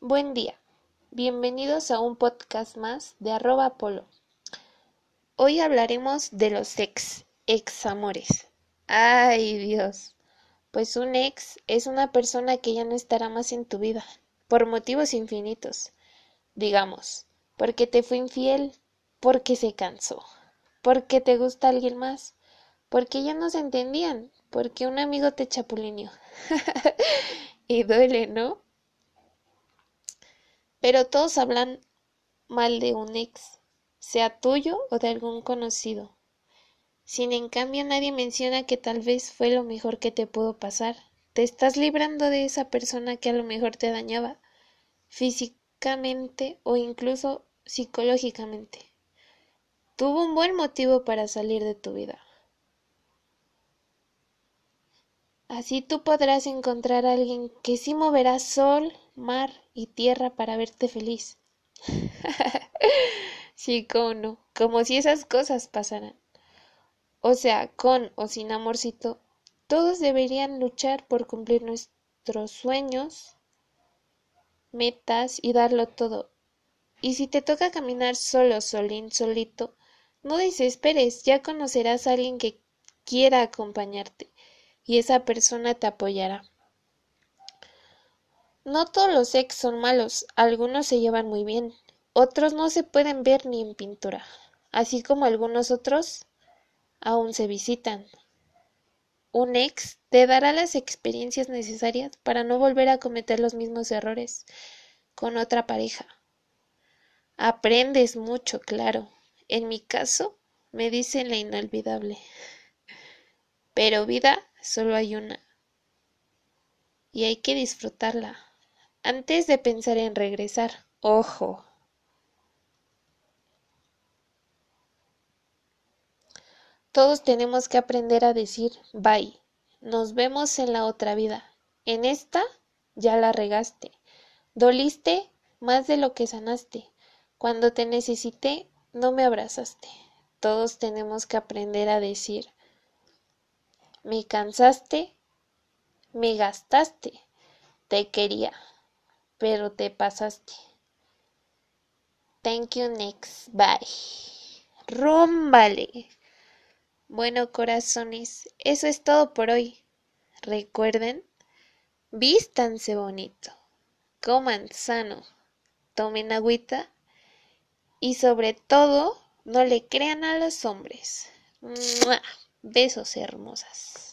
Buen día. Bienvenidos a un podcast más de arroba polo. Hoy hablaremos de los ex, ex amores. Ay Dios. Pues un ex es una persona que ya no estará más en tu vida, por motivos infinitos. Digamos, porque te fue infiel, porque se cansó, porque te gusta alguien más, porque ya no se entendían, porque un amigo te chapulineó. y duele, ¿no? Pero todos hablan mal de un ex, sea tuyo o de algún conocido. Sin en cambio nadie menciona que tal vez fue lo mejor que te pudo pasar. Te estás librando de esa persona que a lo mejor te dañaba físicamente o incluso psicológicamente. Tuvo un buen motivo para salir de tu vida. Así tú podrás encontrar a alguien que sí moverá sol, mar y tierra para verte feliz. sí, como no, como si esas cosas pasaran. O sea, con o sin amorcito, todos deberían luchar por cumplir nuestros sueños, metas y darlo todo. Y si te toca caminar solo, solín, solito, no desesperes, ya conocerás a alguien que quiera acompañarte y esa persona te apoyará. No todos los ex son malos, algunos se llevan muy bien, otros no se pueden ver ni en pintura, así como algunos otros aún se visitan. Un ex te dará las experiencias necesarias para no volver a cometer los mismos errores con otra pareja. Aprendes mucho, claro. En mi caso, me dicen la inolvidable. Pero vida solo hay una. Y hay que disfrutarla. Antes de pensar en regresar. Ojo. Todos tenemos que aprender a decir bye. Nos vemos en la otra vida. En esta ya la regaste. Doliste más de lo que sanaste. Cuando te necesité, no me abrazaste. Todos tenemos que aprender a decir me cansaste, me gastaste, te quería, pero te pasaste. Thank you next, bye. Rómbale. Bueno, corazones, eso es todo por hoy. Recuerden, vístanse bonito, coman sano, tomen agüita y sobre todo, no le crean a los hombres. Besos hermosas.